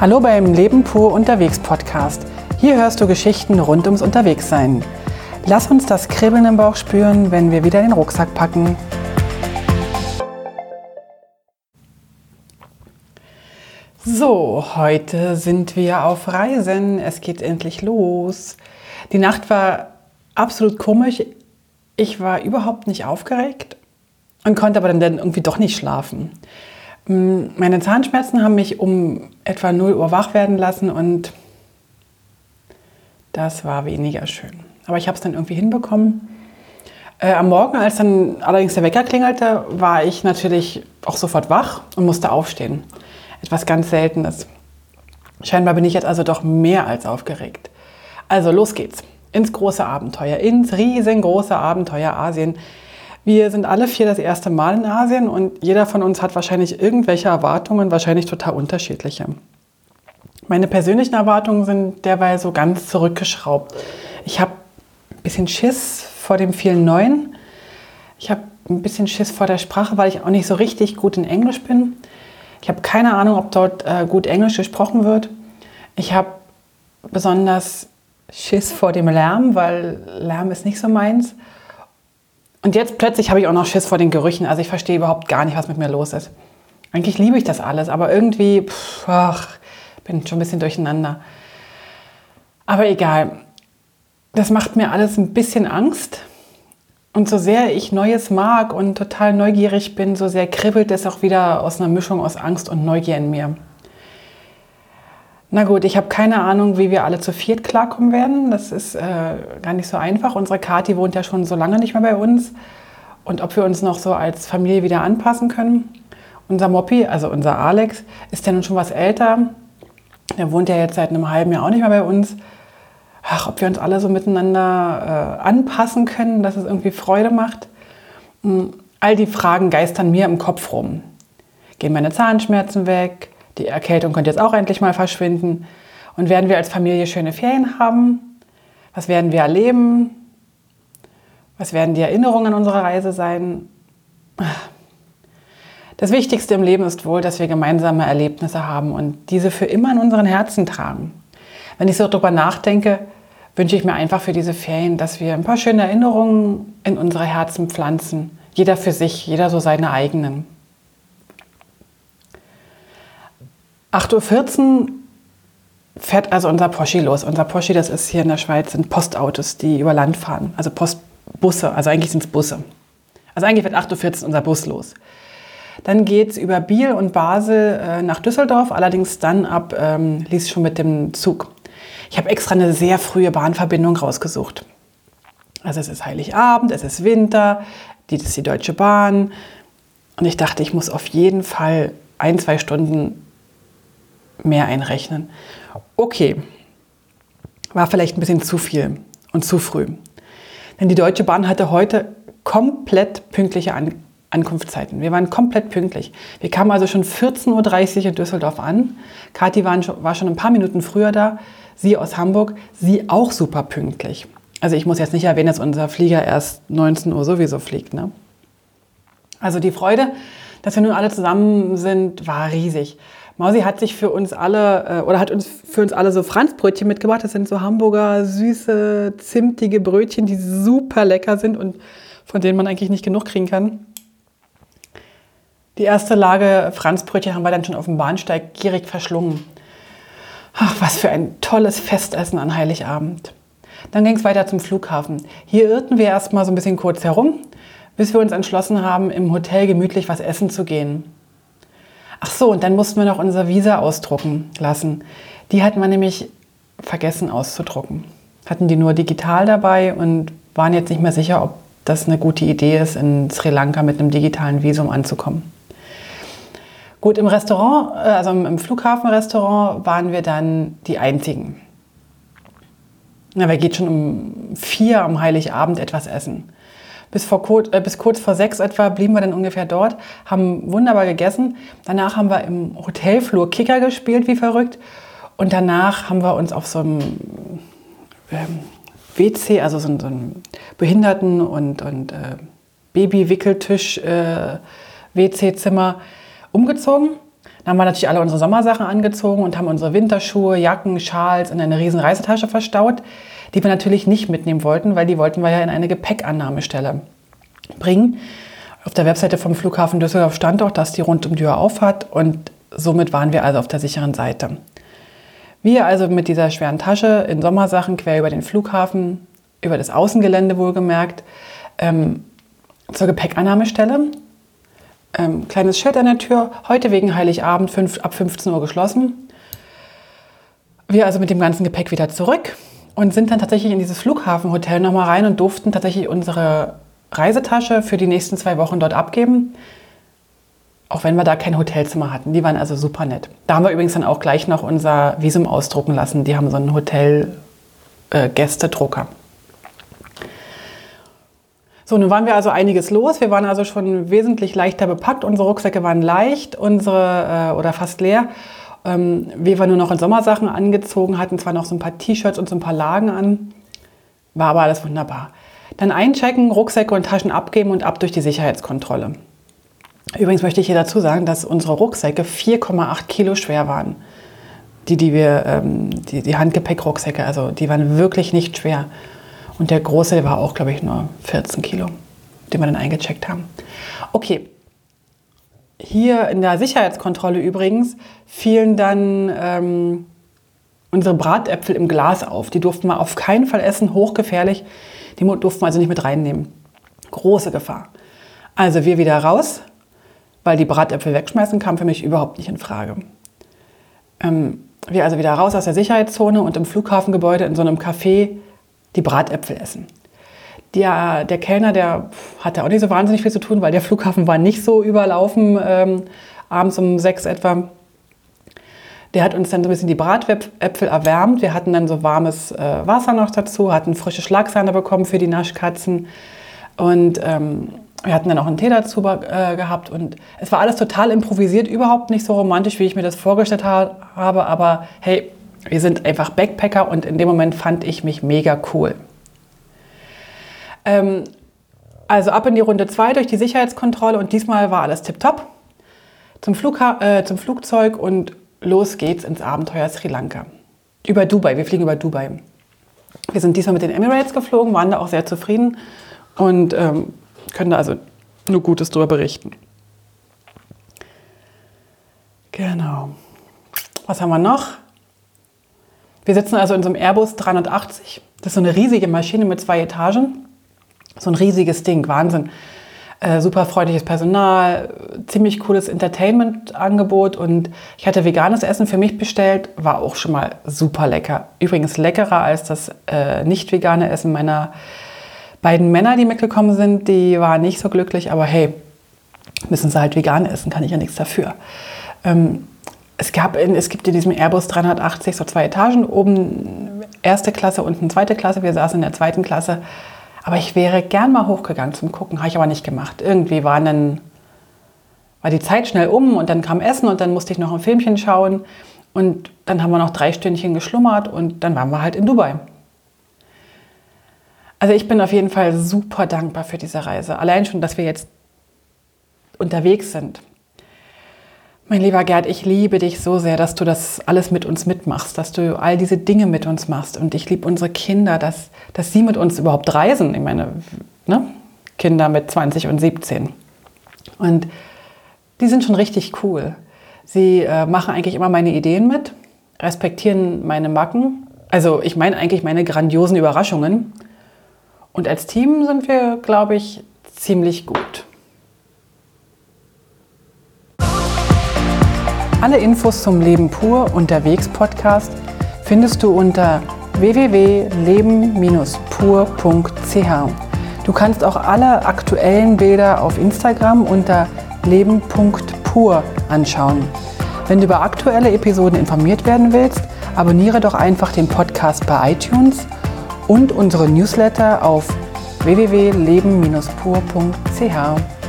Hallo beim Leben pur unterwegs Podcast. Hier hörst du Geschichten rund ums Unterwegssein. Lass uns das Kribbeln im Bauch spüren, wenn wir wieder den Rucksack packen. So, heute sind wir auf Reisen. Es geht endlich los. Die Nacht war absolut komisch. Ich war überhaupt nicht aufgeregt und konnte aber dann irgendwie doch nicht schlafen. Mm, meine Zahnschmerzen haben mich um etwa 0 Uhr wach werden lassen und das war weniger schön. Aber ich habe es dann irgendwie hinbekommen. Äh, am Morgen, als dann allerdings der Wecker klingelte, war ich natürlich auch sofort wach und musste aufstehen. Etwas ganz Seltenes. Scheinbar bin ich jetzt also doch mehr als aufgeregt. Also los geht's. Ins große Abenteuer, ins riesengroße Abenteuer Asien. Wir sind alle vier das erste Mal in Asien und jeder von uns hat wahrscheinlich irgendwelche Erwartungen, wahrscheinlich total unterschiedliche. Meine persönlichen Erwartungen sind derweil so ganz zurückgeschraubt. Ich habe ein bisschen Schiss vor dem vielen Neuen. Ich habe ein bisschen Schiss vor der Sprache, weil ich auch nicht so richtig gut in Englisch bin. Ich habe keine Ahnung, ob dort äh, gut Englisch gesprochen wird. Ich habe besonders Schiss vor dem Lärm, weil Lärm ist nicht so meins. Und jetzt plötzlich habe ich auch noch Schiss vor den Gerüchen. Also ich verstehe überhaupt gar nicht, was mit mir los ist. Eigentlich liebe ich das alles, aber irgendwie, pff, ach, bin schon ein bisschen durcheinander. Aber egal. Das macht mir alles ein bisschen Angst. Und so sehr ich Neues mag und total neugierig bin, so sehr kribbelt es auch wieder aus einer Mischung aus Angst und Neugier in mir. Na gut, ich habe keine Ahnung, wie wir alle zu viert klarkommen werden. Das ist äh, gar nicht so einfach. Unsere Kathi wohnt ja schon so lange nicht mehr bei uns. Und ob wir uns noch so als Familie wieder anpassen können. Unser Moppi, also unser Alex, ist ja nun schon was älter. Der wohnt ja jetzt seit einem halben Jahr auch nicht mehr bei uns. Ach, ob wir uns alle so miteinander äh, anpassen können, dass es irgendwie Freude macht. Hm, all die Fragen geistern mir im Kopf rum. Gehen meine Zahnschmerzen weg? Die Erkältung könnte jetzt auch endlich mal verschwinden. Und werden wir als Familie schöne Ferien haben? Was werden wir erleben? Was werden die Erinnerungen an unsere Reise sein? Das Wichtigste im Leben ist wohl, dass wir gemeinsame Erlebnisse haben und diese für immer in unseren Herzen tragen. Wenn ich so darüber nachdenke, wünsche ich mir einfach für diese Ferien, dass wir ein paar schöne Erinnerungen in unsere Herzen pflanzen. Jeder für sich, jeder so seine eigenen. 8.14 Uhr fährt also unser Porsche los. Unser Porsche, das ist hier in der Schweiz, sind Postautos, die über Land fahren. Also Postbusse, also eigentlich sind es Busse. Also eigentlich wird 8.14 Uhr unser Bus los. Dann geht es über Biel und Basel äh, nach Düsseldorf, allerdings dann ab ähm, Lies schon mit dem Zug. Ich habe extra eine sehr frühe Bahnverbindung rausgesucht. Also es ist Heiligabend, es ist Winter, die ist die Deutsche Bahn. Und ich dachte, ich muss auf jeden Fall ein, zwei Stunden mehr einrechnen. Okay, war vielleicht ein bisschen zu viel und zu früh. Denn die Deutsche Bahn hatte heute komplett pünktliche An Ankunftszeiten. Wir waren komplett pünktlich. Wir kamen also schon 14.30 Uhr in Düsseldorf an. Kathi war schon ein paar Minuten früher da. Sie aus Hamburg, sie auch super pünktlich. Also ich muss jetzt nicht erwähnen, dass unser Flieger erst 19 Uhr sowieso fliegt. Ne? Also die Freude, dass wir nun alle zusammen sind, war riesig. Mausi hat sich für uns alle äh, oder hat uns für uns alle so Franzbrötchen mitgebracht. Das sind so Hamburger süße, zimtige Brötchen, die super lecker sind und von denen man eigentlich nicht genug kriegen kann. Die erste Lage Franzbrötchen haben wir dann schon auf dem Bahnsteig gierig verschlungen. Ach, was für ein tolles Festessen an Heiligabend. Dann ging es weiter zum Flughafen. Hier irrten wir erstmal so ein bisschen kurz herum, bis wir uns entschlossen haben, im Hotel gemütlich was essen zu gehen. Ach so, und dann mussten wir noch unser Visa ausdrucken lassen. Die hat man nämlich vergessen auszudrucken. Hatten die nur digital dabei und waren jetzt nicht mehr sicher, ob das eine gute Idee ist, in Sri Lanka mit einem digitalen Visum anzukommen. Gut, im Restaurant, äh, also im Flughafenrestaurant waren wir dann die Einzigen. Na, wer geht schon um vier am Heiligabend etwas essen? Bis, vor, äh, bis kurz vor sechs etwa blieben wir dann ungefähr dort, haben wunderbar gegessen. Danach haben wir im Hotelflur Kicker gespielt, wie verrückt. Und danach haben wir uns auf so einem ähm, WC, also so, so einem Behinderten- und, und äh, Babywickeltisch, äh, umgezogen, Dann haben wir natürlich alle unsere Sommersachen angezogen und haben unsere Winterschuhe, Jacken, Schals in eine riesen Reisetasche verstaut, die wir natürlich nicht mitnehmen wollten, weil die wollten wir ja in eine Gepäckannahmestelle bringen. Auf der Webseite vom Flughafen Düsseldorf stand auch, dass die rund um die Uhr auf hat und somit waren wir also auf der sicheren Seite. Wir also mit dieser schweren Tasche in Sommersachen quer über den Flughafen, über das Außengelände wohlgemerkt, ähm, zur Gepäckannahmestelle. Ähm, kleines Schild an der Tür, heute wegen Heiligabend fünf, ab 15 Uhr geschlossen. Wir also mit dem ganzen Gepäck wieder zurück und sind dann tatsächlich in dieses Flughafenhotel nochmal rein und durften tatsächlich unsere Reisetasche für die nächsten zwei Wochen dort abgeben. Auch wenn wir da kein Hotelzimmer hatten. Die waren also super nett. Da haben wir übrigens dann auch gleich noch unser Visum ausdrucken lassen. Die haben so einen Hotel-Gästedrucker. Äh, so, nun waren wir also einiges los. Wir waren also schon wesentlich leichter bepackt. Unsere Rucksäcke waren leicht, unsere äh, oder fast leer. Ähm, wir waren nur noch in Sommersachen angezogen, hatten zwar noch so ein paar T-Shirts und so ein paar Lagen an, war aber alles wunderbar. Dann einchecken, Rucksäcke und Taschen abgeben und ab durch die Sicherheitskontrolle. Übrigens möchte ich hier dazu sagen, dass unsere Rucksäcke 4,8 Kilo schwer waren. Die, die wir, ähm, die, die Handgepäckrucksäcke, also die waren wirklich nicht schwer. Und der große, der war auch, glaube ich, nur 14 Kilo, den wir dann eingecheckt haben. Okay. Hier in der Sicherheitskontrolle übrigens fielen dann ähm, unsere Bratäpfel im Glas auf. Die durften wir auf keinen Fall essen, hochgefährlich. Die durften wir also nicht mit reinnehmen. Große Gefahr. Also wir wieder raus, weil die Bratäpfel wegschmeißen kam für mich überhaupt nicht in Frage. Ähm, wir also wieder raus aus der Sicherheitszone und im Flughafengebäude in so einem Café die Bratäpfel essen. Der, der Kellner, der hatte auch nicht so wahnsinnig viel zu tun, weil der Flughafen war nicht so überlaufen, ähm, abends um sechs etwa. Der hat uns dann so ein bisschen die Bratäpfel erwärmt. Wir hatten dann so warmes äh, Wasser noch dazu, hatten frische Schlagsahne bekommen für die Naschkatzen. Und ähm, wir hatten dann auch einen Tee dazu äh, gehabt. Und es war alles total improvisiert, überhaupt nicht so romantisch, wie ich mir das vorgestellt ha habe. Aber hey, wir sind einfach Backpacker und in dem Moment fand ich mich mega cool. Ähm, also ab in die Runde 2 durch die Sicherheitskontrolle und diesmal war alles tipptopp. Zum, äh, zum Flugzeug und los geht's ins Abenteuer Sri Lanka. Über Dubai, wir fliegen über Dubai. Wir sind diesmal mit den Emirates geflogen, waren da auch sehr zufrieden und ähm, können da also nur Gutes darüber berichten. Genau. Was haben wir noch? Wir sitzen also in so einem Airbus 380. Das ist so eine riesige Maschine mit zwei Etagen. So ein riesiges Ding, Wahnsinn. Äh, super freundliches Personal, ziemlich cooles Entertainment-Angebot und ich hatte veganes Essen für mich bestellt, war auch schon mal super lecker. Übrigens leckerer als das äh, nicht vegane Essen meiner beiden Männer, die mitgekommen sind. Die waren nicht so glücklich, aber hey, müssen sie halt vegan essen, kann ich ja nichts dafür. Ähm, es, gab in, es gibt in diesem Airbus 380 so zwei Etagen, oben erste Klasse, unten zweite Klasse. Wir saßen in der zweiten Klasse. Aber ich wäre gern mal hochgegangen zum Gucken, habe ich aber nicht gemacht. Irgendwie war, dann, war die Zeit schnell um und dann kam Essen und dann musste ich noch ein Filmchen schauen. Und dann haben wir noch drei Stündchen geschlummert und dann waren wir halt in Dubai. Also ich bin auf jeden Fall super dankbar für diese Reise. Allein schon, dass wir jetzt unterwegs sind. Mein lieber Gerd, ich liebe dich so sehr, dass du das alles mit uns mitmachst, dass du all diese Dinge mit uns machst. Und ich liebe unsere Kinder, dass, dass sie mit uns überhaupt reisen. Ich meine, ne? Kinder mit 20 und 17. Und die sind schon richtig cool. Sie äh, machen eigentlich immer meine Ideen mit, respektieren meine Macken. Also ich meine eigentlich meine grandiosen Überraschungen. Und als Team sind wir, glaube ich, ziemlich gut. Alle Infos zum Leben pur unterwegs Podcast findest du unter www.leben-pur.ch. Du kannst auch alle aktuellen Bilder auf Instagram unter leben.pur anschauen. Wenn du über aktuelle Episoden informiert werden willst, abonniere doch einfach den Podcast bei iTunes und unsere Newsletter auf www.leben-pur.ch.